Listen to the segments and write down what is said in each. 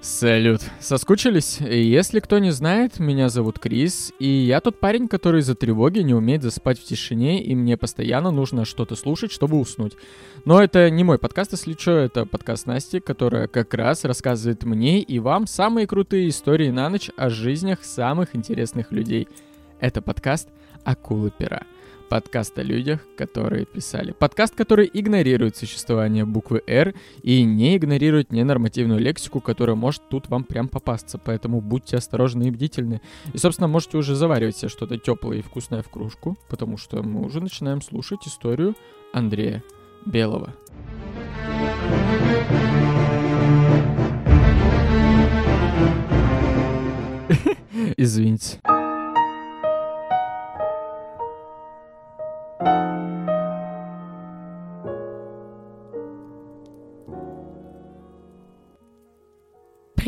Салют. Соскучились? Если кто не знает, меня зовут Крис, и я тот парень, который из-за тревоги не умеет заспать в тишине, и мне постоянно нужно что-то слушать, чтобы уснуть. Но это не мой подкаст, если что, это подкаст Насти, которая как раз рассказывает мне и вам самые крутые истории на ночь о жизнях самых интересных людей. Это подкаст «Акулы пера». Подкаст о людях, которые писали. Подкаст, который игнорирует существование буквы «Р» и не игнорирует ненормативную лексику, которая может тут вам прям попасться. Поэтому будьте осторожны и бдительны. И, собственно, можете уже заваривать себе что-то теплое и вкусное в кружку, потому что мы уже начинаем слушать историю Андрея Белого. Извините.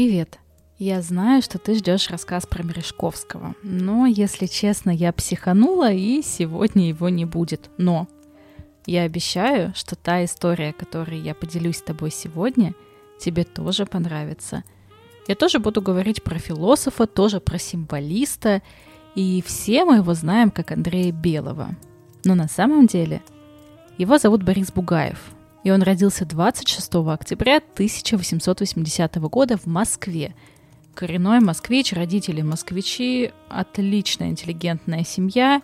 Привет! Я знаю, что ты ждешь рассказ про Мережковского, но, если честно, я психанула, и сегодня его не будет. Но я обещаю, что та история, которой я поделюсь с тобой сегодня, тебе тоже понравится. Я тоже буду говорить про философа, тоже про символиста, и все мы его знаем как Андрея Белого. Но на самом деле его зовут Борис Бугаев – и он родился 26 октября 1880 года в Москве. Коренной москвич, родители москвичи, отличная интеллигентная семья.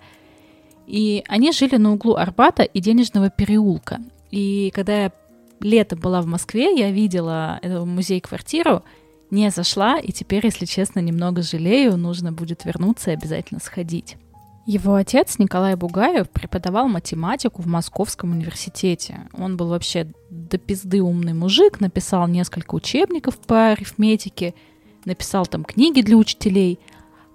И они жили на углу Арбата и Денежного переулка. И когда я летом была в Москве, я видела музей-квартиру, не зашла, и теперь, если честно, немного жалею, нужно будет вернуться и обязательно сходить. Его отец Николай Бугаев преподавал математику в Московском университете. Он был вообще до пизды умный мужик, написал несколько учебников по арифметике, написал там книги для учителей.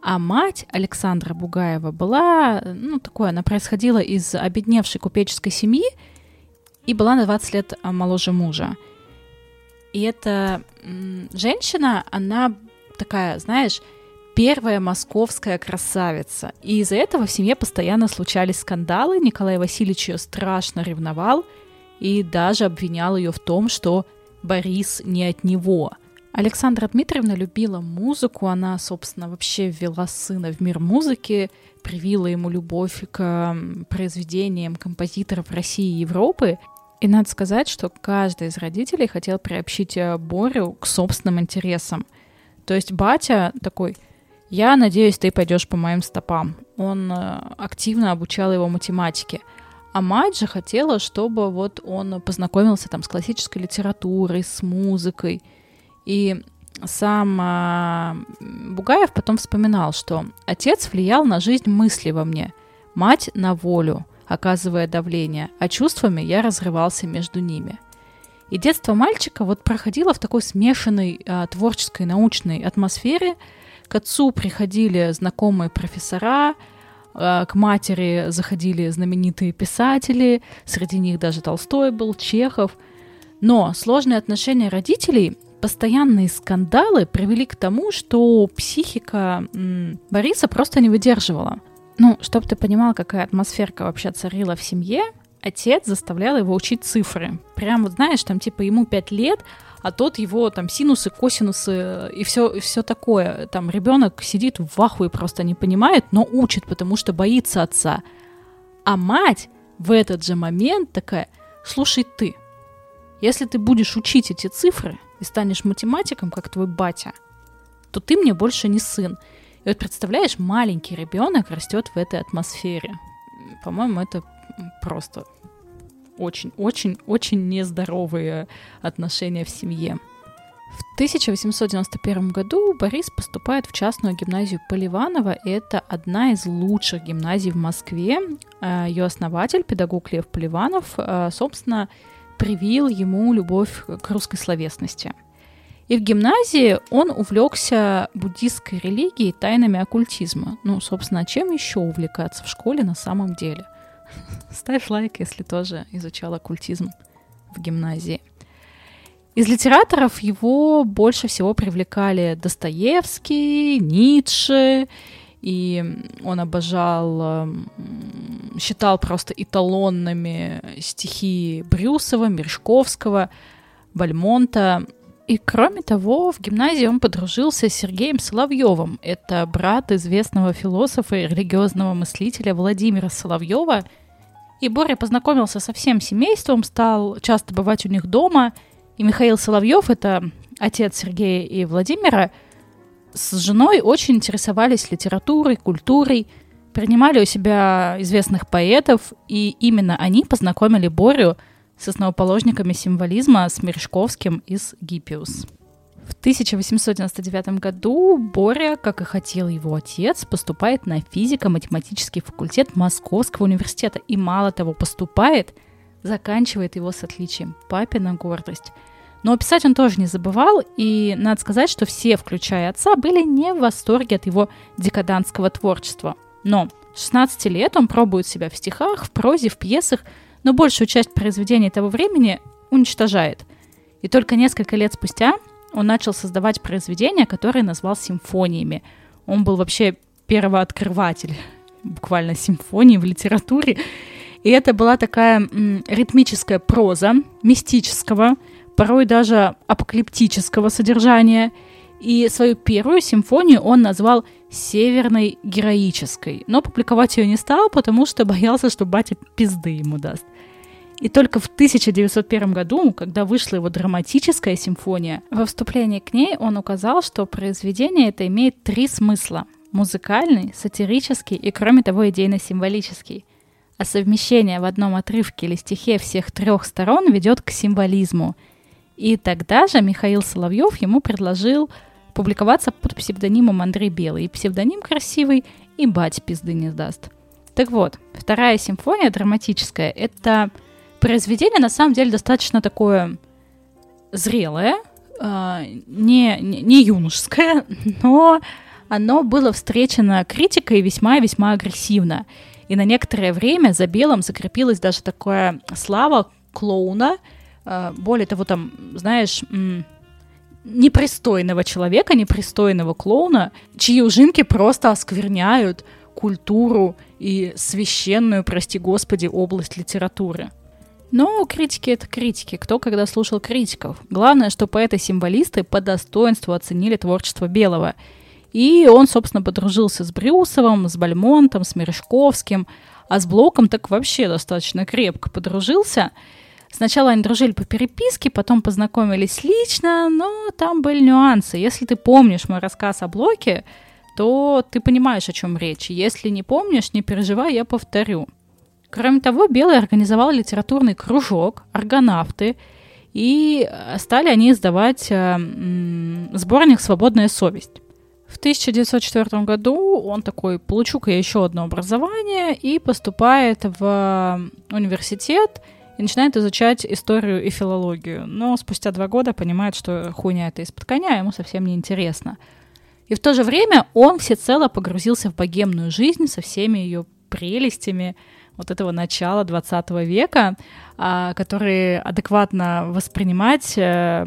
А мать Александра Бугаева была, ну, такое, она происходила из обедневшей купеческой семьи и была на 20 лет а, моложе мужа. И эта женщина, она такая, знаешь, первая московская красавица. И из-за этого в семье постоянно случались скандалы. Николай Васильевич ее страшно ревновал и даже обвинял ее в том, что Борис не от него. Александра Дмитриевна любила музыку, она, собственно, вообще ввела сына в мир музыки, привила ему любовь к произведениям композиторов России и Европы. И надо сказать, что каждый из родителей хотел приобщить э, Борю к собственным интересам. То есть батя такой – я надеюсь, ты пойдешь по моим стопам. Он э, активно обучал его математике. А мать же хотела, чтобы вот он познакомился там с классической литературой, с музыкой. И сам э, Бугаев потом вспоминал, что отец влиял на жизнь мысли во мне, мать на волю, оказывая давление, а чувствами я разрывался между ними. И детство мальчика вот проходило в такой смешанной э, творческой научной атмосфере – к отцу приходили знакомые профессора, э, к матери заходили знаменитые писатели, среди них даже Толстой был, Чехов. Но сложные отношения родителей, постоянные скандалы привели к тому, что психика Бориса просто не выдерживала. Ну, чтобы ты понимал, какая атмосферка вообще царила в семье, отец заставлял его учить цифры. Прям вот знаешь, там типа ему пять лет, а тот его там синусы, косинусы и все, все такое. Там ребенок сидит в ахуе, просто не понимает, но учит, потому что боится отца. А мать в этот же момент такая, слушай ты, если ты будешь учить эти цифры и станешь математиком, как твой батя, то ты мне больше не сын. И вот представляешь, маленький ребенок растет в этой атмосфере. По-моему, это просто очень-очень-очень нездоровые отношения в семье. В 1891 году Борис поступает в частную гимназию Поливанова, это одна из лучших гимназий в Москве. Э, Ее основатель, педагог Лев Поливанов, э, собственно, привил ему любовь к русской словесности. И в гимназии он увлекся буддистской религией и тайнами оккультизма. Ну, собственно, чем еще увлекаться в школе на самом деле? Ставь лайк, если тоже изучал оккультизм в гимназии. Из литераторов его больше всего привлекали Достоевский, Ницше, и он обожал, считал просто эталонными стихи Брюсова, Мережковского, Бальмонта. И кроме того, в гимназии он подружился с Сергеем Соловьевым. Это брат известного философа и религиозного мыслителя Владимира Соловьева. И Боря познакомился со всем семейством, стал часто бывать у них дома. И Михаил Соловьев, это отец Сергея и Владимира, с женой очень интересовались литературой, культурой, принимали у себя известных поэтов, и именно они познакомили Борю с основоположниками символизма с Мережковским из Гиппиус. В 1899 году Боря, как и хотел его отец, поступает на физико-математический факультет Московского университета. И мало того, поступает, заканчивает его с отличием. Папина гордость. Но писать он тоже не забывал, и надо сказать, что все, включая отца, были не в восторге от его декадантского творчества. Но 16 лет он пробует себя в стихах, в прозе, в пьесах, но большую часть произведений того времени уничтожает. И только несколько лет спустя он начал создавать произведения, которые назвал симфониями. Он был вообще первооткрыватель буквально симфонии в литературе. И это была такая м, ритмическая проза мистического, порой даже апокалиптического содержания. И свою первую симфонию он назвал «Северной героической», но публиковать ее не стал, потому что боялся, что батя пизды ему даст. И только в 1901 году, когда вышла его драматическая симфония, во вступлении к ней он указал, что произведение это имеет три смысла – музыкальный, сатирический и, кроме того, идейно-символический. А совмещение в одном отрывке или стихе всех трех сторон ведет к символизму. И тогда же Михаил Соловьев ему предложил публиковаться под псевдонимом Андрей Белый. И псевдоним красивый, и бать пизды не сдаст. Так вот, вторая симфония драматическая — это произведение на самом деле достаточно такое зрелое, э, не, не, не юношеское, но оно было встречено критикой весьма-весьма агрессивно. И на некоторое время за Белым закрепилась даже такая слава клоуна, э, более того, там, знаешь, непристойного человека, непристойного клоуна, чьи ужимки просто оскверняют культуру и священную, прости господи, область литературы. Но критики — это критики. Кто когда слушал критиков? Главное, что поэты-символисты по достоинству оценили творчество Белого. И он, собственно, подружился с Брюсовым, с Бальмонтом, с Мережковским, а с Блоком так вообще достаточно крепко подружился. Сначала они дружили по переписке, потом познакомились лично, но там были нюансы. Если ты помнишь мой рассказ о Блоке, то ты понимаешь, о чем речь. Если не помнишь, не переживай, я повторю. Кроме того, Белый организовал литературный кружок «Аргонавты», и стали они издавать э, сборник «Свободная совесть». В 1904 году он такой, получу-ка я еще одно образование, и поступает в университет и начинает изучать историю и филологию. Но спустя два года понимает, что хуйня это из-под коня, ему совсем не интересно. И в то же время он всецело погрузился в богемную жизнь со всеми ее прелестями, вот этого начала 20 века, а, которые адекватно воспринимать э,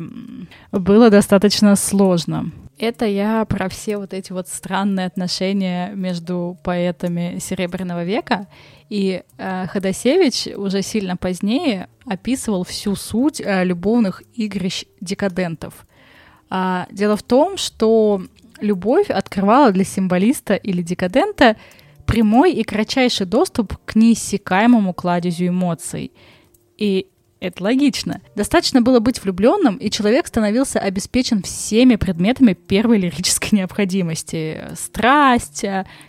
было достаточно сложно. Это я про все вот эти вот странные отношения между поэтами Серебряного века. И э, Ходосевич уже сильно позднее описывал всю суть э, любовных игрищ декадентов. А, дело в том, что любовь открывала для символиста или декадента прямой и кратчайший доступ к неиссякаемому кладезю эмоций. И это логично. Достаточно было быть влюбленным, и человек становился обеспечен всеми предметами первой лирической необходимости. Страсть,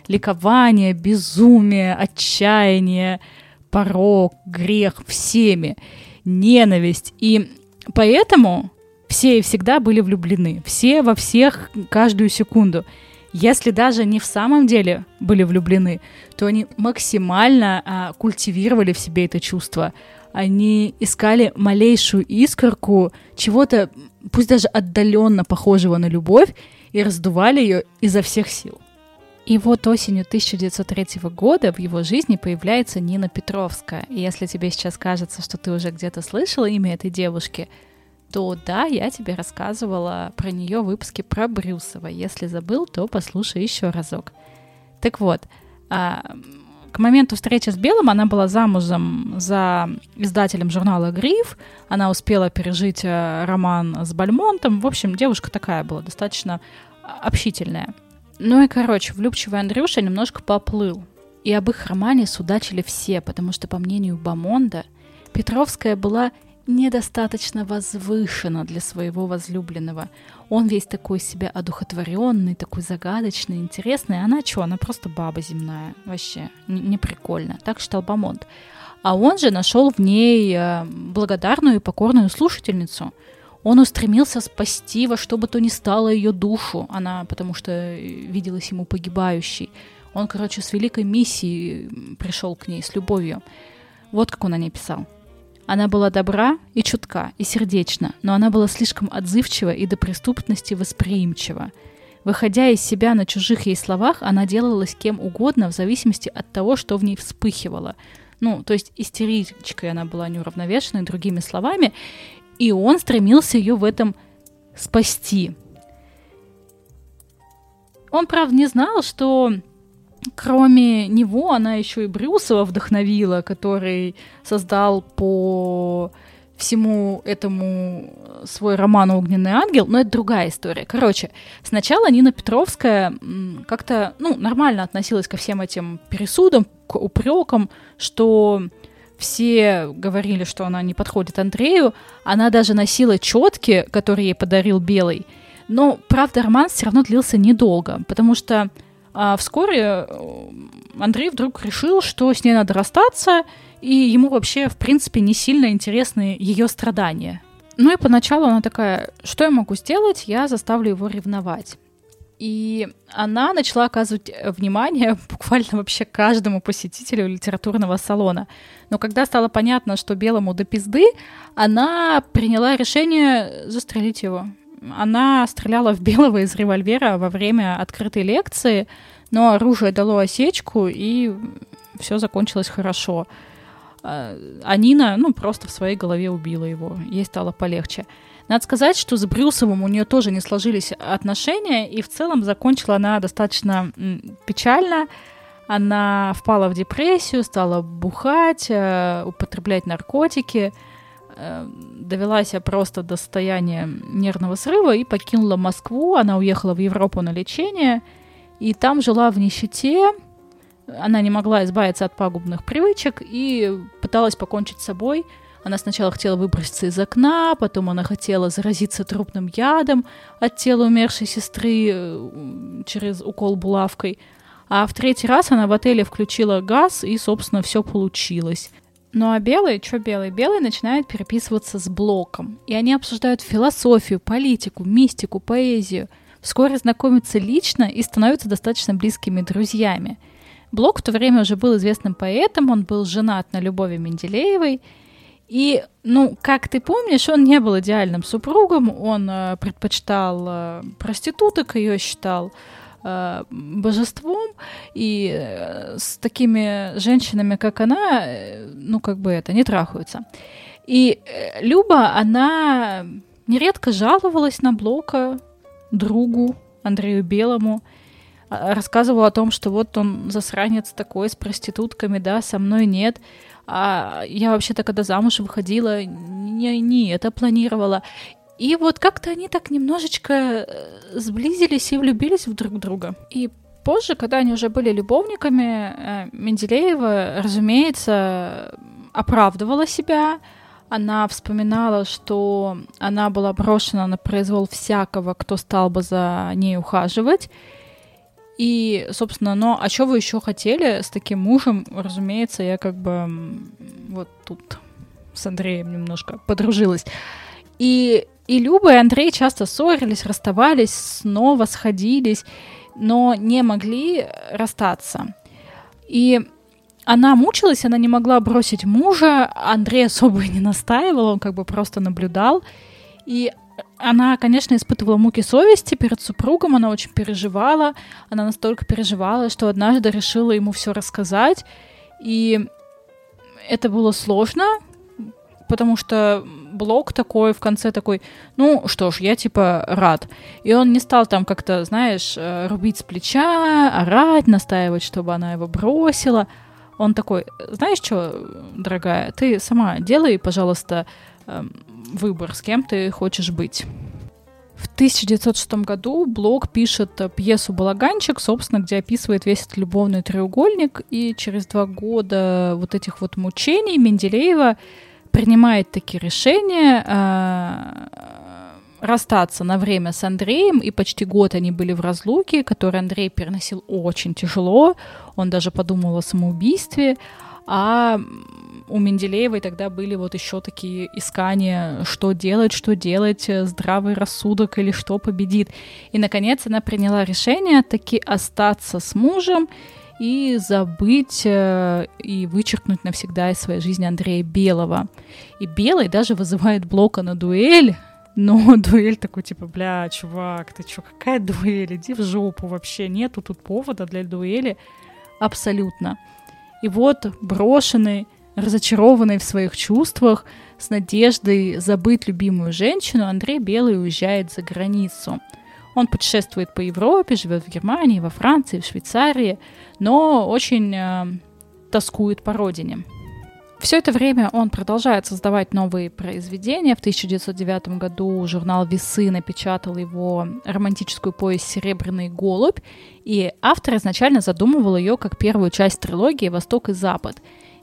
ликование, безумие, отчаяние, порог, грех, всеми. Ненависть. И поэтому все и всегда были влюблены. Все во всех каждую секунду. Если даже не в самом деле были влюблены, то они максимально а, культивировали в себе это чувство. Они искали малейшую искорку чего-то, пусть даже отдаленно похожего на любовь, и раздували ее изо всех сил. И вот осенью 1903 года в его жизни появляется Нина Петровская. И если тебе сейчас кажется, что ты уже где-то слышала имя этой девушки, то да, я тебе рассказывала про нее в выпуске про Брюсова. Если забыл, то послушай еще разок. Так вот, а, к моменту встречи с Белым она была замужем за издателем журнала «Гриф». Она успела пережить э, роман с Бальмонтом. В общем, девушка такая была, достаточно общительная. Ну и, короче, влюбчивый Андрюша немножко поплыл. И об их романе судачили все, потому что, по мнению Бамонда, Петровская была недостаточно возвышена для своего возлюбленного. Он весь такой себя одухотворенный, такой загадочный, интересный. Она что, она просто баба земная. Вообще, не прикольно. Так считал Бамонт. А он же нашел в ней э, благодарную и покорную слушательницу. Он устремился спасти во что бы то ни стало ее душу, она потому что виделась ему погибающей. Он, короче, с великой миссией пришел к ней, с любовью. Вот как он о ней писал. Она была добра и чутка, и сердечна, но она была слишком отзывчива и до преступности восприимчива. Выходя из себя на чужих ей словах, она делалась кем угодно в зависимости от того, что в ней вспыхивало. Ну, то есть истеричкой она была неуравновешенной, другими словами, и он стремился ее в этом спасти. Он, правда, не знал, что кроме него она еще и Брюсова вдохновила, который создал по всему этому свой роман «Огненный ангел», но это другая история. Короче, сначала Нина Петровская как-то, ну, нормально относилась ко всем этим пересудам, к упрекам, что все говорили, что она не подходит Андрею. Она даже носила четки, которые ей подарил Белый. Но, правда, роман все равно длился недолго, потому что а вскоре э, Андрей вдруг решил, что с ней надо расстаться, и ему вообще, в принципе, не сильно интересны ее страдания. Ну и поначалу она такая, что я могу сделать? Я заставлю его ревновать. И она начала оказывать внимание буквально вообще каждому посетителю литературного салона. Но когда стало понятно, что белому до пизды, она приняла решение застрелить его. Она стреляла в белого из револьвера во время открытой лекции, но оружие дало осечку, и все закончилось хорошо. А, Нина, ну, просто в своей голове убила его. Ей стало полегче. Надо сказать, что с Брюсовым у нее тоже не сложились отношения, и в целом закончила она достаточно печально. Она впала в депрессию, стала бухать, э, употреблять наркотики – Э, довела себя просто до состояния нервного срыва и покинула Москву. Она уехала в Европу на лечение, и там жила в нищете. Она не могла избавиться от пагубных привычек и пыталась покончить с собой. Она сначала хотела выброситься из окна, потом она хотела заразиться трупным ядом от тела умершей сестры э, через укол булавкой. А в третий раз она в отеле включила газ, и, собственно, все получилось. Ну а белый, что белый? Белый начинает переписываться с Блоком. И они обсуждают философию, политику, мистику, поэзию. Вскоре знакомятся лично и становятся достаточно близкими друзьями. Блок в то время уже был известным поэтом, он был женат на Любови Менделеевой. И, ну, как ты помнишь, он не был идеальным супругом, он э, предпочитал э, проституток, ее считал э, божеством, и э, с такими женщинами, как она, э, ну, как бы это, не трахаются. И э, Люба, она нередко жаловалась на Блока другу Андрею Белому, а, рассказывала о том, что вот он засранец такой с проститутками, да, со мной нет. А я вообще-то, когда замуж выходила, не, не это планировала. И вот как-то они так немножечко э, сблизились и влюбились в друг друга. И позже, когда они уже были любовниками, э, Менделеева, разумеется, оправдывала себя. Она вспоминала, что она была брошена на произвол всякого, кто стал бы за ней ухаживать. И, собственно, но а что вы еще хотели с таким мужем? Разумеется, я как бы вот тут с Андреем немножко подружилась. И и Люба и Андрей часто ссорились, расставались, снова сходились, но не могли расстаться. И она мучилась, она не могла бросить мужа, Андрей особо и не настаивал, он как бы просто наблюдал. И она, конечно, испытывала муки совести перед супругом, она очень переживала, она настолько переживала, что однажды решила ему все рассказать. И это было сложно, потому что блок такой в конце такой, ну что ж, я типа рад. И он не стал там как-то, знаешь, э, рубить с плеча, орать, настаивать, чтобы она его бросила. Он такой, знаешь что, дорогая, ты сама делай, пожалуйста, эм, выбор, с кем ты хочешь быть. В 1906 году Блок пишет пьесу «Балаганчик», собственно, где описывает весь этот любовный треугольник, и через два года вот этих вот мучений Менделеева принимает такие решения э, расстаться на время с Андреем, и почти год они были в разлуке, который Андрей переносил очень тяжело, он даже подумал о самоубийстве, а у Менделеевой тогда были вот еще такие искания, что делать, что делать, здравый рассудок или что победит. И, наконец, она приняла решение таки остаться с мужем и забыть э, и вычеркнуть навсегда из своей жизни Андрея Белого. И Белый даже вызывает Блока на дуэль, но дуэль такой, типа, бля, чувак, ты чё, какая дуэль? Иди в жопу вообще, нету тут повода для дуэли абсолютно. И вот брошенный, разочарованный в своих чувствах, с надеждой забыть любимую женщину, Андрей Белый уезжает за границу. Он путешествует по Европе, живет в Германии, во Франции, в Швейцарии, но очень э, тоскует по родине. Все это время он продолжает создавать новые произведения. В 1909 году журнал «Весы» напечатал его романтическую повесть «Серебряный голубь», и автор изначально задумывал ее как первую часть трилогии «Восток и Запад».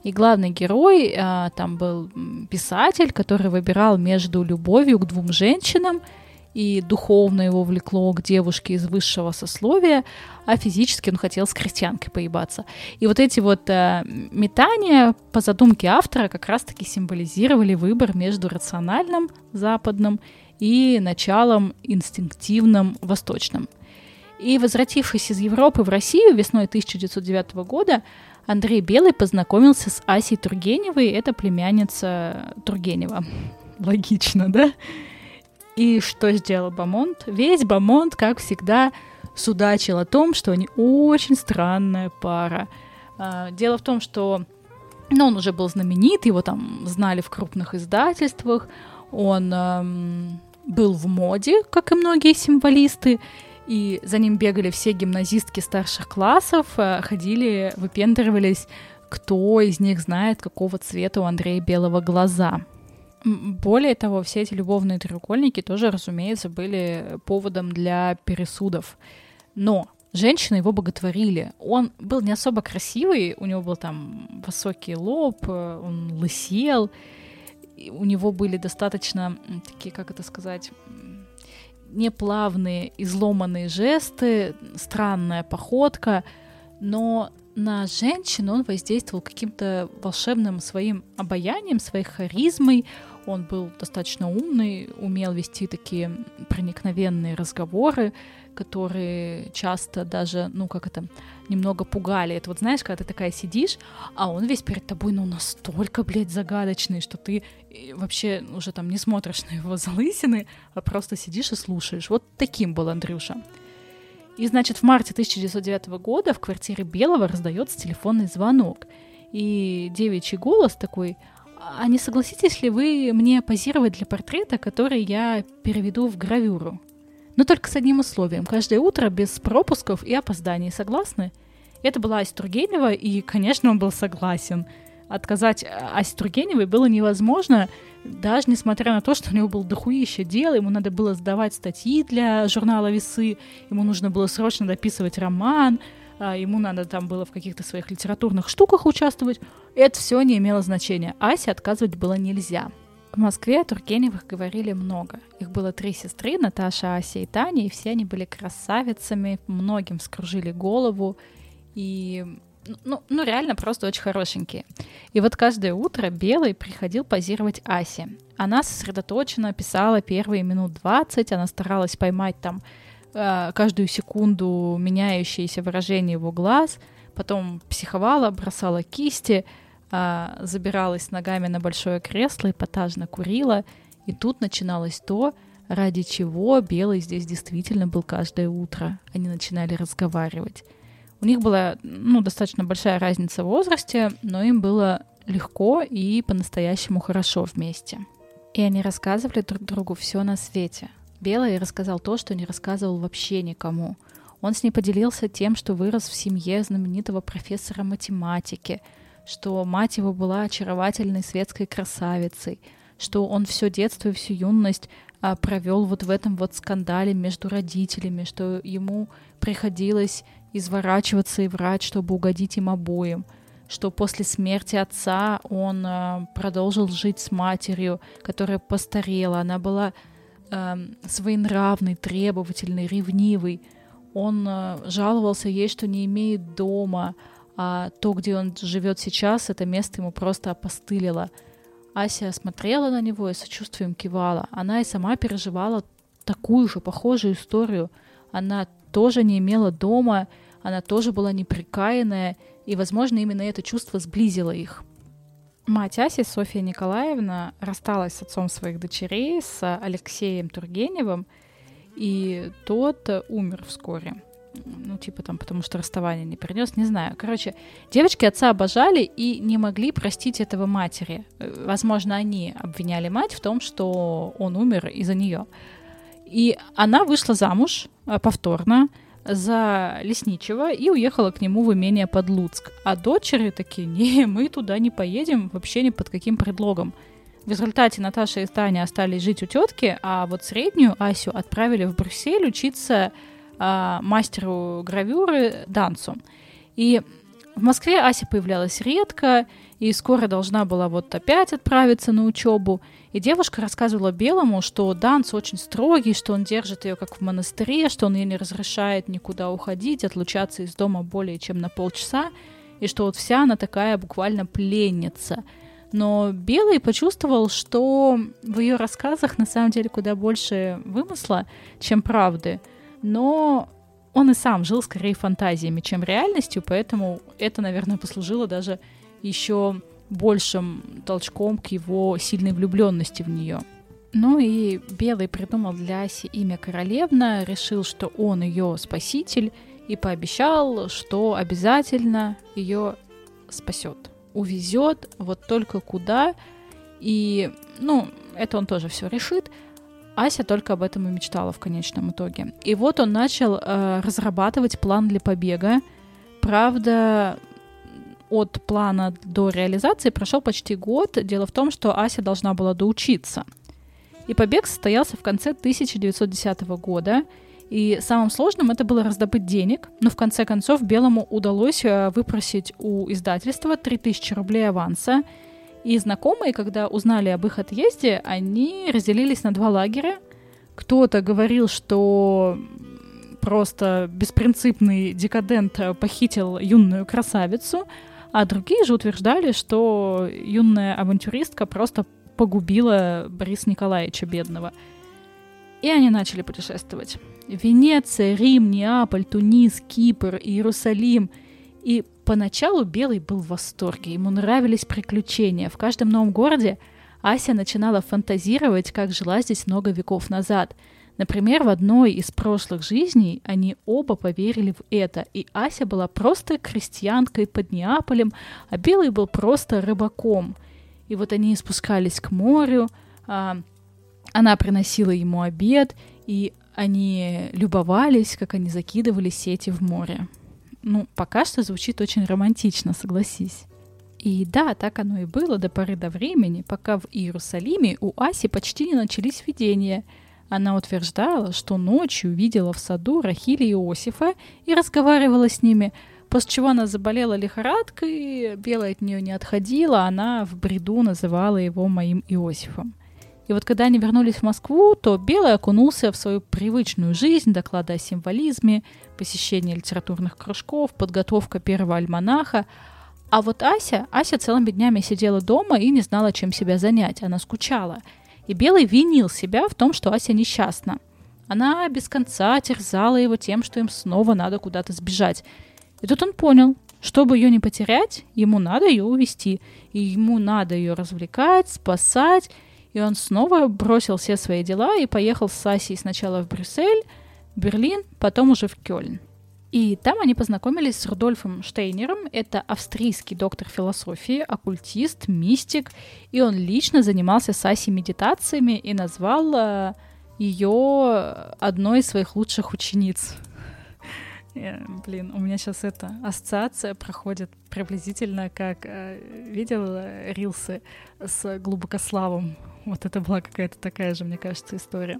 И главный герой а, там был писатель, который выбирал между любовью к двум женщинам – и духовно его влекло к девушке из высшего сословия, а физически он хотел с крестьянкой поебаться. И вот эти вот э, метания, по задумке автора, как раз-таки символизировали выбор между рациональным западным и началом инстинктивным восточным. И возвратившись из Европы в Россию весной 1909 года, Андрей Белый познакомился с Асей Тургеневой, это племянница Тургенева. Логично, да? И что сделал Бамонт? Весь Бамонт, как всегда, судачил о том, что они очень странная пара. А, дело в том, что ну, он уже был знаменит, его там знали в крупных издательствах, он эм, был в моде, как и многие символисты, и за ним бегали все гимназистки старших классов, э, ходили, выпендривались, кто из них знает, какого цвета у Андрея белого глаза. Более того, все эти любовные треугольники тоже, разумеется, были поводом для пересудов. Но женщины его боготворили. Он был не особо красивый, у него был там высокий лоб, он лысел, у него были достаточно такие, как это сказать, неплавные, изломанные жесты, странная походка, но на женщин он воздействовал каким-то волшебным своим обаянием, своей харизмой. Он был достаточно умный, умел вести такие проникновенные разговоры, которые часто даже, ну как это, немного пугали. Это вот знаешь, когда ты такая сидишь, а он весь перед тобой, ну настолько, блядь, загадочный, что ты э, вообще уже там не смотришь на его залысины, а просто сидишь и слушаешь. Вот таким был Андрюша. И, значит, в марте 1909 года в квартире Белого раздается телефонный звонок. И девичий голос такой, а не согласитесь ли вы мне позировать для портрета, который я переведу в гравюру? Но только с одним условием. Каждое утро без пропусков и опозданий. Согласны? Это была Ася Тургенева, и, конечно, он был согласен. Отказать Асе Тургеневой было невозможно, даже несмотря на то, что у него был дохуище дел, ему надо было сдавать статьи для журнала «Весы», ему нужно было срочно дописывать роман, ему надо там было в каких-то своих литературных штуках участвовать. Это все не имело значения. Асе отказывать было нельзя. В Москве о Тургеневых говорили много. Их было три сестры, Наташа, Ася и Таня, и все они были красавицами, многим скружили голову. И ну, ну, реально просто очень хорошенькие. И вот каждое утро Белый приходил позировать Асе. Она сосредоточенно писала первые минут 20, она старалась поймать там каждую секунду меняющиеся выражения его глаз, потом психовала, бросала кисти, э, забиралась ногами на большое кресло, эпатажно курила. И тут начиналось то, ради чего Белый здесь действительно был каждое утро. Они начинали разговаривать. У них была ну, достаточно большая разница в возрасте, но им было легко и по-настоящему хорошо вместе. И они рассказывали друг другу все на свете. Белый рассказал то, что не рассказывал вообще никому. Он с ней поделился тем, что вырос в семье знаменитого профессора математики, что мать его была очаровательной светской красавицей, что он все детство и всю юность а, провел вот в этом вот скандале между родителями, что ему приходилось изворачиваться и врать, чтобы угодить им обоим, что после смерти отца он а, продолжил жить с матерью, которая постарела, она была э, своенравной, требовательной, ревнивой. Он э, жаловался ей, что не имеет дома, а то, где он живет сейчас, это место ему просто опостылило. Ася смотрела на него и сочувствием кивала. Она и сама переживала такую же похожую историю. Она тоже не имела дома, она тоже была неприкаянная, и, возможно, именно это чувство сблизило их. Мать Аси, Софья Николаевна, рассталась с отцом своих дочерей, с Алексеем Тургеневым, и тот умер вскоре ну, типа там, потому что расставание не перенес, не знаю. Короче, девочки отца обожали и не могли простить этого матери. Э, возможно, они обвиняли мать в том, что он умер из-за нее. И она вышла замуж э, повторно за лесничего и уехала к нему в имение под Луцк. А дочери такие, не, мы туда не поедем вообще ни под каким предлогом. В результате Наташа и Таня остались жить у тетки, а вот среднюю Асю отправили в Брюссель учиться э, мастеру гравюры Данцу. И в Москве Ася появлялась редко, и скоро должна была вот опять отправиться на учебу. И девушка рассказывала Белому, что Данц очень строгий, что он держит ее как в монастыре, что он ей не разрешает никуда уходить, отлучаться из дома более чем на полчаса, и что вот вся она такая буквально пленница. Но Белый почувствовал, что в ее рассказах на самом деле куда больше вымысла, чем правды — но он и сам жил скорее фантазиями, чем реальностью, поэтому это, наверное, послужило даже еще большим толчком к его сильной влюбленности в нее. Ну и Белый придумал для Аси имя Королевна, решил, что он ее спаситель, и пообещал, что обязательно ее спасет. Увезет вот только куда. И, ну, это он тоже все решит. Ася только об этом и мечтала в конечном итоге. И вот он начал э, разрабатывать план для побега. Правда, от плана до реализации прошел почти год. Дело в том, что Ася должна была доучиться. И побег состоялся в конце 1910 года. И самым сложным это было раздобыть денег, но в конце концов Белому удалось э, выпросить у издательства 3000 рублей аванса – и знакомые, когда узнали об их отъезде, они разделились на два лагеря. Кто-то говорил, что просто беспринципный декадент похитил юную красавицу, а другие же утверждали, что юная авантюристка просто погубила Бориса Николаевича бедного. И они начали путешествовать. Венеция, Рим, Неаполь, Тунис, Кипр, Иерусалим — и поначалу Белый был в восторге, ему нравились приключения. В каждом новом городе Ася начинала фантазировать, как жила здесь много веков назад. Например, в одной из прошлых жизней они оба поверили в это, и Ася была просто крестьянкой под Неаполем, а Белый был просто рыбаком. И вот они спускались к морю, а, она приносила ему обед, и они любовались, как они закидывали сети в море. Ну, пока что звучит очень романтично, согласись. И да, так оно и было до поры до времени, пока в Иерусалиме у Аси почти не начались видения. Она утверждала, что ночью видела в саду Рахили и Иосифа и разговаривала с ними, после чего она заболела лихорадкой, белая от нее не отходила, она в бреду называла его моим Иосифом. И вот когда они вернулись в Москву, то Белый окунулся в свою привычную жизнь, доклады о символизме, посещение литературных кружков, подготовка первого альманаха. А вот Ася, Ася целыми днями сидела дома и не знала, чем себя занять. Она скучала. И Белый винил себя в том, что Ася несчастна. Она без конца терзала его тем, что им снова надо куда-то сбежать. И тут он понял, чтобы ее не потерять, ему надо ее увести. И ему надо ее развлекать, спасать и он снова бросил все свои дела и поехал с Сасей сначала в Брюссель, Берлин, потом уже в Кёльн. И там они познакомились с Рудольфом Штейнером. Это австрийский доктор философии, оккультист, мистик. И он лично занимался с Асей медитациями и назвал э, ее одной из своих лучших учениц. Э, блин, у меня сейчас эта ассоциация проходит приблизительно как э, видел рилсы с глубокославом. Вот это была какая-то такая же, мне кажется, история.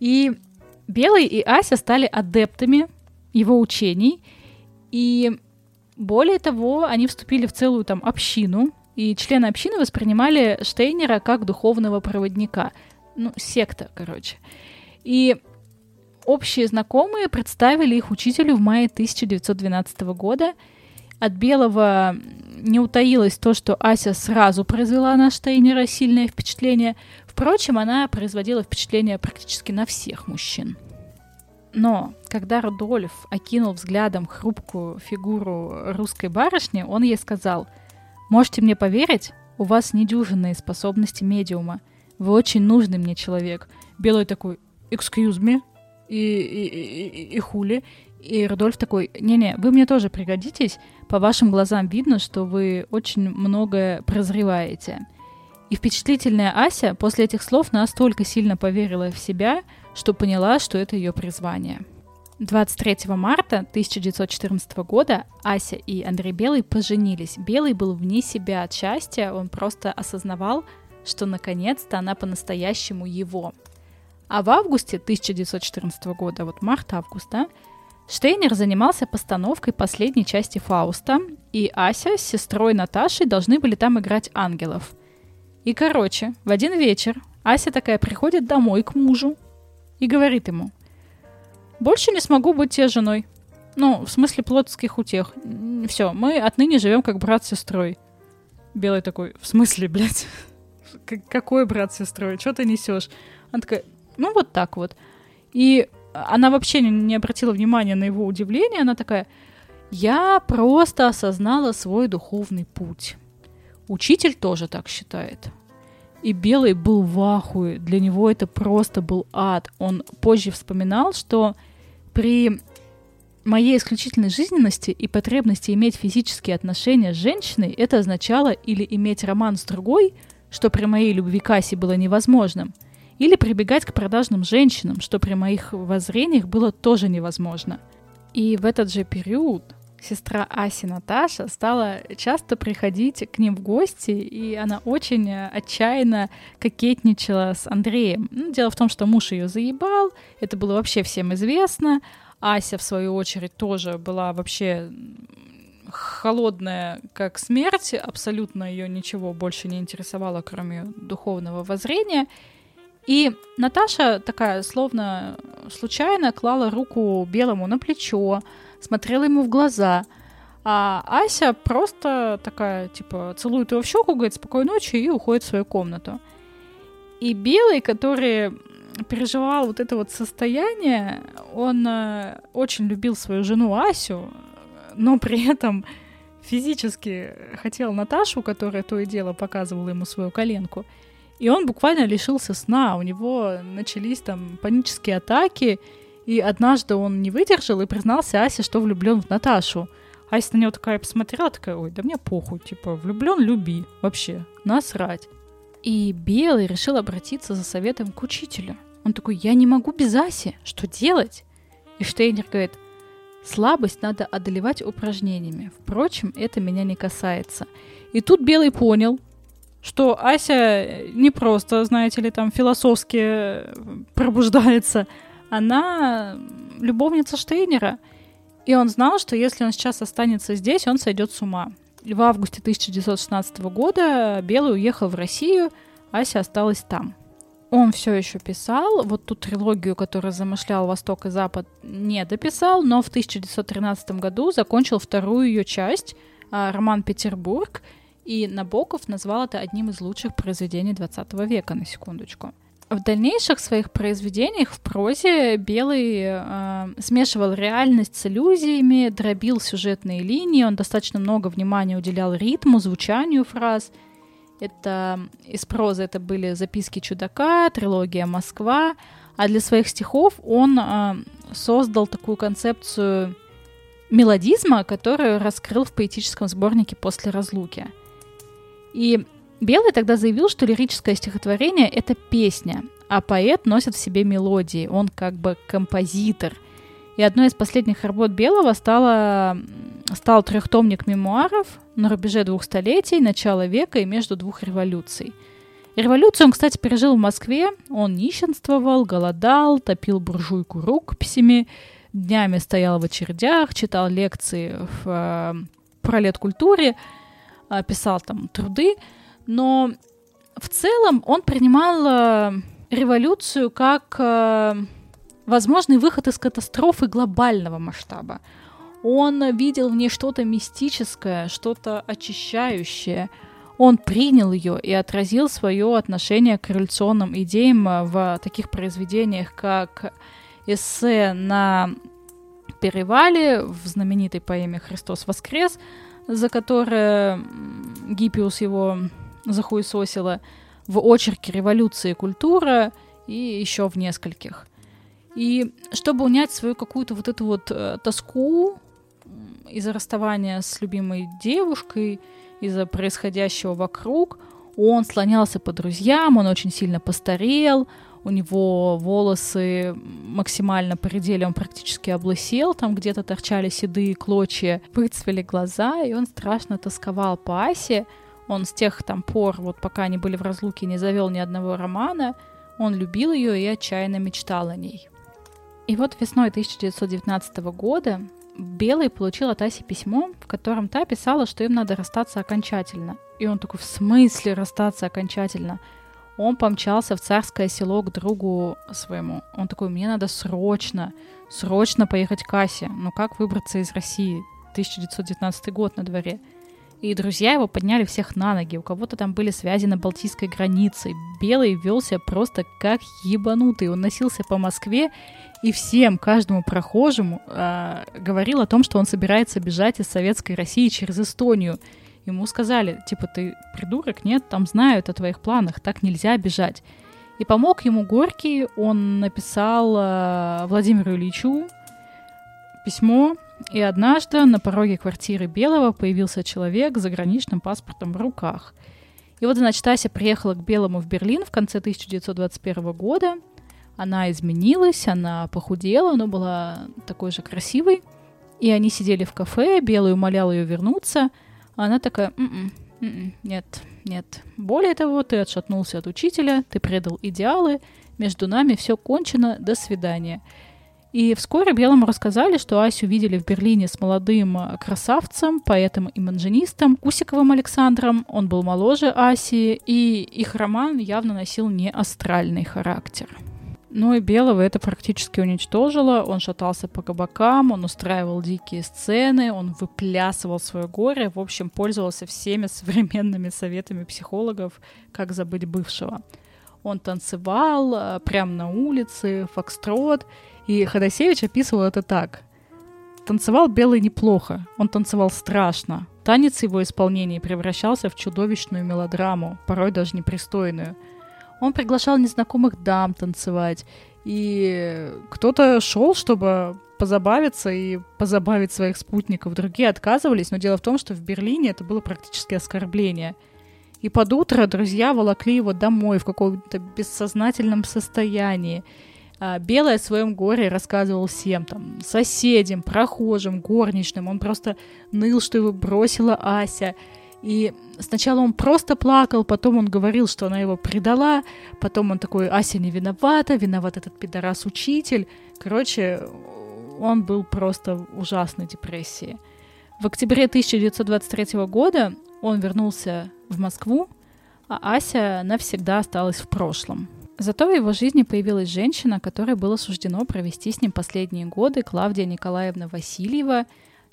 И Белый и Ася стали адептами его учений, и более того, они вступили в целую там общину, и члены общины воспринимали Штейнера как духовного проводника. Ну, секта, короче. И общие знакомые представили их учителю в мае 1912 года. От Белого не утаилось то, что Ася сразу произвела на Штейнера сильное впечатление. Впрочем, она производила впечатление практически на всех мужчин. Но когда Рудольф окинул взглядом хрупкую фигуру русской барышни, он ей сказал, «Можете мне поверить? У вас недюжинные способности медиума. Вы очень нужный мне человек». Белый такой, «Excuse me?» и, и, и, и хули. И Рудольф такой, не-не, вы мне тоже пригодитесь. По вашим глазам видно, что вы очень многое прозреваете. И впечатлительная Ася после этих слов настолько сильно поверила в себя, что поняла, что это ее призвание. 23 марта 1914 года Ася и Андрей Белый поженились. Белый был вне себя от счастья, он просто осознавал, что наконец-то она по-настоящему его. А в августе 1914 года, вот март-август, да, Штейнер занимался постановкой последней части Фауста, и Ася с сестрой Наташей должны были там играть ангелов. И, короче, в один вечер Ася такая приходит домой к мужу, и говорит ему, «Больше не смогу быть тебе женой. Ну, в смысле плотских утех. Все, мы отныне живем как брат с сестрой». Белый такой, в смысле, блядь? Какой брат с сестрой? Что ты несешь? Она такая, ну вот так вот. И она вообще не, обратила внимания на его удивление. Она такая, я просто осознала свой духовный путь. Учитель тоже так считает. И Белый был в ахуе. Для него это просто был ад. Он позже вспоминал, что при моей исключительной жизненности и потребности иметь физические отношения с женщиной это означало или иметь роман с другой, что при моей любви к Асе было невозможным, или прибегать к продажным женщинам, что при моих воззрениях было тоже невозможно. И в этот же период сестра Аси Наташа стала часто приходить к ним в гости, и она очень отчаянно кокетничала с Андреем. Ну, дело в том, что муж ее заебал, это было вообще всем известно. Ася, в свою очередь, тоже была вообще холодная, как смерть, абсолютно ее ничего больше не интересовало, кроме духовного воззрения. И Наташа такая, словно случайно, клала руку Белому на плечо, смотрела ему в глаза. А Ася просто такая, типа, целует его в щеку, говорит спокойной ночи и уходит в свою комнату. И Белый, который переживал вот это вот состояние, он э, очень любил свою жену Асю, но при этом физически хотел Наташу, которая то и дело показывала ему свою коленку. И он буквально лишился сна. У него начались там панические атаки, и однажды он не выдержал и признался Асе, что влюблен в Наташу. Ася на него такая посмотрела, такая, ой, да мне похуй, типа, влюблен, люби, вообще, насрать. И Белый решил обратиться за советом к учителю. Он такой, я не могу без Аси, что делать? И Штейнер говорит, слабость надо одолевать упражнениями. Впрочем, это меня не касается. И тут Белый понял, что Ася не просто, знаете ли, там философски пробуждается, она любовница Штейнера. И он знал, что если он сейчас останется здесь, он сойдет с ума. В августе 1916 года Белый уехал в Россию, Ася осталась там. Он все еще писал, вот ту трилогию, которую замышлял Восток и Запад, не дописал, но в 1913 году закончил вторую ее часть, а, роман «Петербург», и Набоков назвал это одним из лучших произведений 20 века, на секундочку. В дальнейших своих произведениях в прозе Белый э, смешивал реальность с иллюзиями, дробил сюжетные линии, он достаточно много внимания уделял ритму, звучанию фраз. Это из прозы это были записки чудака, трилогия Москва, а для своих стихов он э, создал такую концепцию мелодизма, которую раскрыл в поэтическом сборнике после разлуки. И Белый тогда заявил, что лирическое стихотворение — это песня, а поэт носит в себе мелодии, он как бы композитор. И одной из последних работ Белого стала, стал трехтомник мемуаров на рубеже двух столетий, начала века и между двух революций. Революцию он, кстати, пережил в Москве. Он нищенствовал, голодал, топил буржуйку рукописями, днями стоял в очередях, читал лекции в э, пролеткультуре, э, писал там труды. Но в целом он принимал э, революцию как э, возможный выход из катастрофы глобального масштаба. Он видел в ней что-то мистическое, что-то очищающее. Он принял ее и отразил свое отношение к революционным идеям в таких произведениях, как эссе на перевале в знаменитой поэме «Христос воскрес», за которое Гиппиус его захуесосила, в очерке «Революция и культура» и еще в нескольких. И чтобы унять свою какую-то вот эту вот э, тоску из-за расставания с любимой девушкой, из-за происходящего вокруг, он слонялся по друзьям, он очень сильно постарел, у него волосы максимально поредели, он практически облысел, там где-то торчали седые клочья, выцвели глаза, и он страшно тосковал по Асе. Он с тех там пор, вот пока они были в разлуке, не завел ни одного романа. Он любил ее и отчаянно мечтал о ней. И вот весной 1919 года Белый получил от Аси письмо, в котором та писала, что им надо расстаться окончательно. И он такой, в смысле расстаться окончательно? Он помчался в царское село к другу своему. Он такой, мне надо срочно, срочно поехать к Асе. Ну как выбраться из России? 1919 год на дворе. И друзья его подняли всех на ноги. У кого-то там были связи на Балтийской границе. Белый велся просто как ебанутый. Он носился по Москве и всем, каждому прохожему э, говорил о том, что он собирается бежать из Советской России через Эстонию. Ему сказали, типа, ты придурок, нет, там знают о твоих планах, так нельзя бежать. И помог ему Горький, он написал э, Владимиру Ильичу письмо, и однажды на пороге квартиры Белого появился человек с заграничным паспортом в руках. И вот, значит, Ася приехала к Белому в Берлин в конце 1921 года. Она изменилась, она похудела, но была такой же красивой. И они сидели в кафе, Белый умолял ее вернуться. А она такая, м-м, м-м, нет, нет. Более того, ты отшатнулся от учителя, ты предал идеалы, между нами все кончено, до свидания. И вскоре Белому рассказали, что Асю видели в Берлине с молодым э, красавцем, поэтом и манженистом Усиковым Александром. Он был моложе Аси, и их роман явно носил не астральный характер. Ну и Белого это практически уничтожило. Он шатался по кабакам, он устраивал дикие сцены, он выплясывал свое горе. В общем, пользовался всеми современными советами психологов, как забыть бывшего. Он танцевал э, прямо на улице, фокстрот, и Ходосевич описывал это так. Танцевал Белый неплохо, он танцевал страшно. Танец его исполнения превращался в чудовищную мелодраму, порой даже непристойную. Он приглашал незнакомых дам танцевать, и кто-то шел, чтобы позабавиться и позабавить своих спутников. Другие отказывались, но дело в том, что в Берлине это было практически оскорбление. И под утро друзья волокли его домой в каком-то бессознательном состоянии. А, Белый о своем горе рассказывал всем, там, соседям, прохожим, горничным. Он просто ныл, что его бросила Ася. И сначала он просто плакал, потом он говорил, что она его предала, потом он такой, Ася не виновата, виноват этот пидорас-учитель. Короче, он был просто в ужасной депрессии. В октябре 1923 года он вернулся в Москву, а Ася навсегда осталась в прошлом. Зато в его жизни появилась женщина, которой было суждено провести с ним последние годы, Клавдия Николаевна Васильева.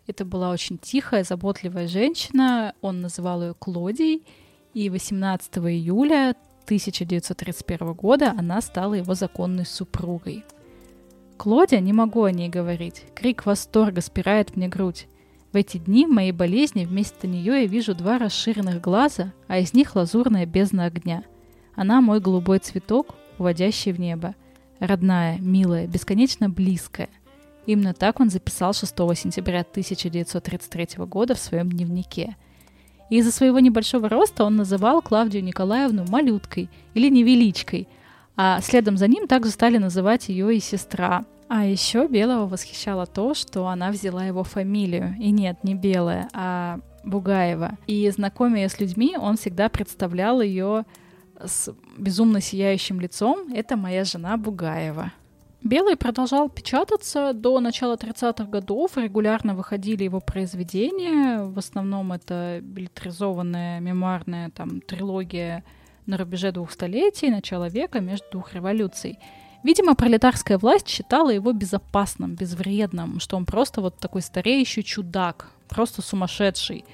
Это была очень тихая, заботливая женщина, он называл ее Клодией, и 18 июля 1931 года она стала его законной супругой. Клодия, не могу о ней говорить, крик восторга спирает мне грудь. В эти дни моей болезни вместо нее я вижу два расширенных глаза, а из них лазурная бездна огня. Она мой голубой цветок, уводящий в небо. Родная, милая, бесконечно близкая. Именно так он записал 6 сентября 1933 года в своем дневнике. Из-за своего небольшого роста он называл Клавдию Николаевну малюткой или невеличкой, а следом за ним также стали называть ее и сестра. А еще Белого восхищало то, что она взяла его фамилию. И нет, не Белая, а Бугаева. И знакомясь с людьми, он всегда представлял ее с безумно сияющим лицом. Это моя жена Бугаева. Белый продолжал печататься до начала 30-х годов. Регулярно выходили его произведения. В основном это билетризованная мемуарная там, трилогия на рубеже двух столетий, начала века между двух революций. Видимо, пролетарская власть считала его безопасным, безвредным, что он просто вот такой стареющий чудак, просто сумасшедший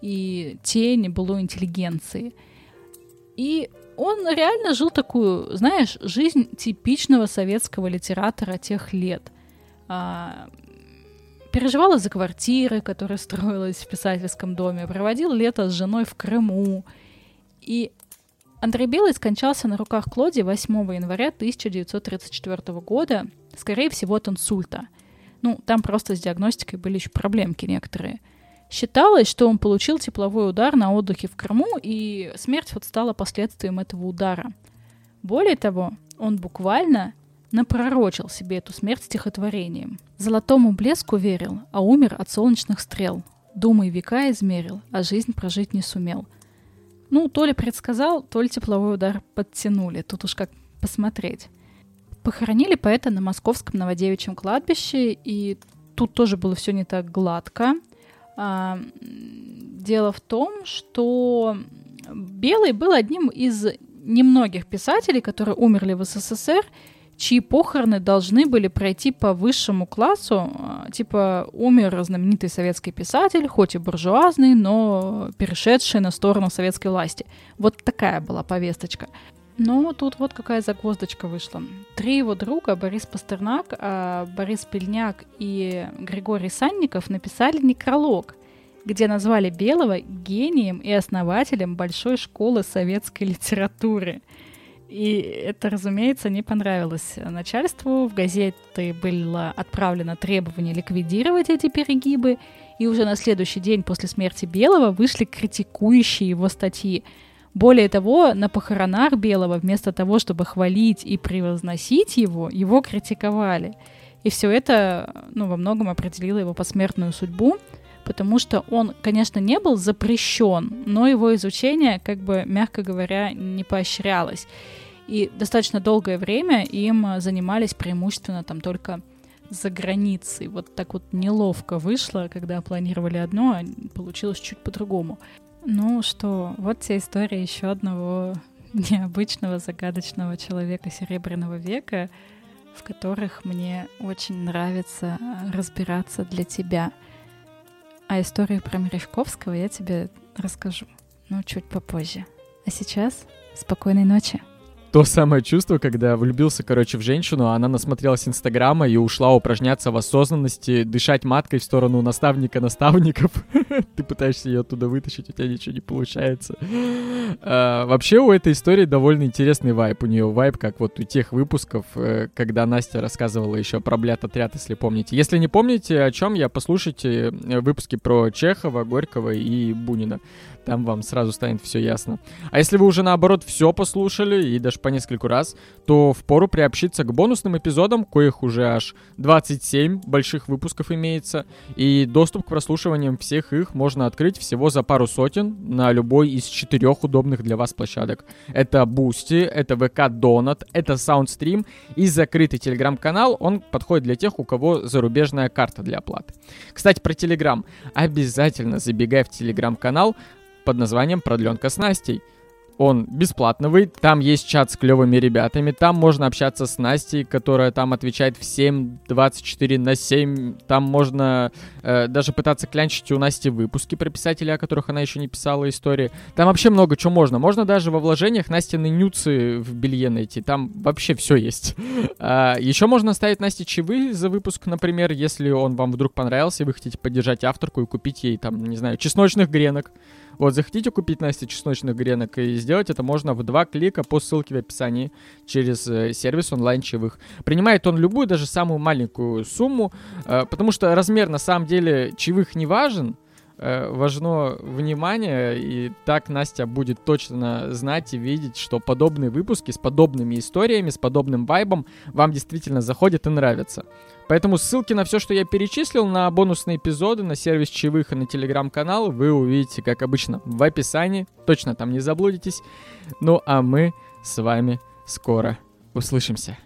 и тень былой интеллигенции. И он реально жил такую, знаешь, жизнь типичного советского литератора тех лет. А, переживал из-за квартиры, которая строилась в писательском доме, проводил лето с женой в Крыму. И Андрей Белый скончался на руках Клоди 8 января 1934 года, скорее всего, от инсульта. Ну, там просто с диагностикой были еще проблемки некоторые – Считалось, что он получил тепловой удар на отдыхе в Крыму, и смерть вот стала последствием этого удара. Более того, он буквально напророчил себе эту смерть стихотворением. «Золотому блеску верил, а умер от солнечных стрел. Думай века измерил, а жизнь прожить не сумел». Ну, то ли предсказал, то ли тепловой удар подтянули. Тут уж как посмотреть. Похоронили поэта на московском Новодевичьем кладбище, и тут тоже было все не так гладко. А, дело в том, что Белый был одним из немногих писателей, которые умерли в СССР, чьи похороны должны были пройти по высшему классу. А, типа умер знаменитый советский писатель, хоть и буржуазный, но перешедший на сторону советской власти. Вот такая была повесточка. Но тут вот какая загвоздочка вышла. Три его друга, Борис Пастернак, а, Борис Пельняк и Григорий Санников, написали некролог, где назвали Белого гением и основателем Большой школы советской литературы. И это, разумеется, не понравилось начальству. В газеты было отправлено требование ликвидировать эти перегибы, и уже на следующий день после смерти Белого вышли критикующие его статьи – более того, на похоронах Белого вместо того, чтобы хвалить и превозносить его, его критиковали. И все это ну, во многом определило его посмертную судьбу, потому что он, конечно, не был запрещен, но его изучение, как бы, мягко говоря, не поощрялось. И достаточно долгое время им занимались преимущественно там только за границей. Вот так вот неловко вышло, когда планировали одно, а получилось чуть по-другому. Ну что, вот вся история еще одного необычного, загадочного человека Серебряного века, в которых мне очень нравится э, разбираться для тебя. А историю про Мережковского я тебе расскажу, ну, чуть попозже. А сейчас спокойной ночи то самое чувство, когда влюбился, короче, в женщину, а она насмотрелась Инстаграма и ушла упражняться в осознанности, дышать маткой в сторону наставника наставников. Ты пытаешься ее оттуда вытащить, у тебя ничего не получается. А, вообще у этой истории довольно интересный вайп. У нее вайп, как вот у тех выпусков, э, когда Настя рассказывала еще про блят отряд, если помните. Если не помните, о чем я, послушайте э, выпуски про Чехова, Горького и Бунина. Там вам сразу станет все ясно. А если вы уже наоборот все послушали и даже по нескольку раз, то впору приобщиться к бонусным эпизодам, коих уже аж 27 больших выпусков имеется, и доступ к прослушиваниям всех их можно открыть всего за пару сотен на любой из четырех удобных для вас площадок. Это Boosty, это VK Donut, это SoundStream и закрытый телеграм-канал, он подходит для тех, у кого зарубежная карта для оплаты. Кстати, про Телеграм. Обязательно забегай в телеграм-канал, под названием «Продленка с Настей». Он бесплатный, там есть чат с клевыми ребятами, там можно общаться с Настей, которая там отвечает в 7, 24 на 7, там можно э, даже пытаться клянчить у Насти выпуски про писателей, о которых она еще не писала истории. Там вообще много чего можно. Можно даже во вложениях Настины нюцы в белье найти, там вообще все есть. А, еще можно ставить Насте чаевые за выпуск, например, если он вам вдруг понравился, и вы хотите поддержать авторку и купить ей там, не знаю, чесночных гренок. Вот, захотите купить Насте чесночных гренок, и сделать это можно в два клика по ссылке в описании через э, сервис онлайн-чаевых. Принимает он любую, даже самую маленькую сумму, э, потому что размер на самом деле чаевых не важен, важно внимание, и так Настя будет точно знать и видеть, что подобные выпуски с подобными историями, с подобным вайбом вам действительно заходят и нравятся. Поэтому ссылки на все, что я перечислил, на бонусные эпизоды, на сервис чаевых и на телеграм-канал вы увидите, как обычно, в описании. Точно там не заблудитесь. Ну а мы с вами скоро услышимся.